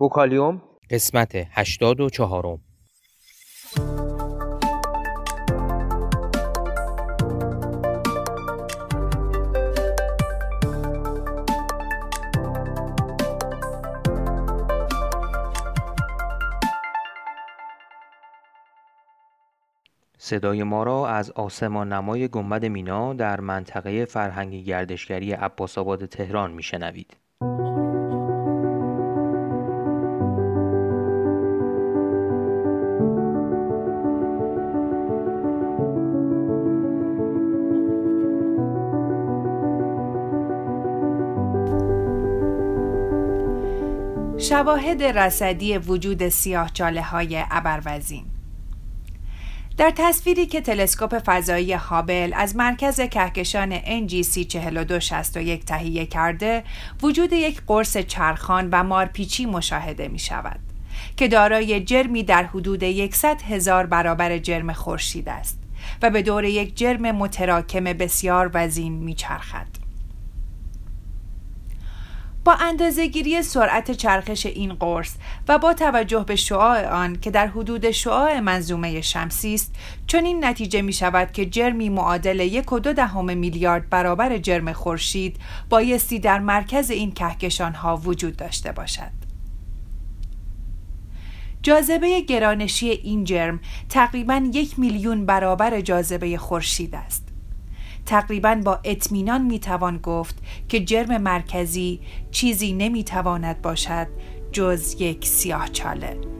بوکالیوم قسمت هشتاد و چهارم صدای ما را از آسمان نمای گنبد مینا در منطقه فرهنگی گردشگری عباس آباد تهران میشنوید. شواهد رصدی وجود سیاه چاله های ابروزین در تصویری که تلسکوپ فضایی هابل از مرکز کهکشان NGC 4261 تهیه کرده وجود یک قرص چرخان و مارپیچی مشاهده می شود که دارای جرمی در حدود 100 هزار برابر جرم خورشید است و به دور یک جرم متراکم بسیار وزین می چرخد. با اندازهگیری سرعت چرخش این قرص و با توجه به شعاع آن که در حدود شعاع منظومه شمسی است چنین نتیجه می شود که جرمی معادل یک و دو دهم میلیارد برابر جرم خورشید بایستی در مرکز این کهکشان ها وجود داشته باشد. جاذبه گرانشی این جرم تقریبا یک میلیون برابر جاذبه خورشید است. تقریبا با اطمینان می‌توان گفت که جرم مرکزی چیزی نمی‌تواند باشد جز یک سیاه چاله.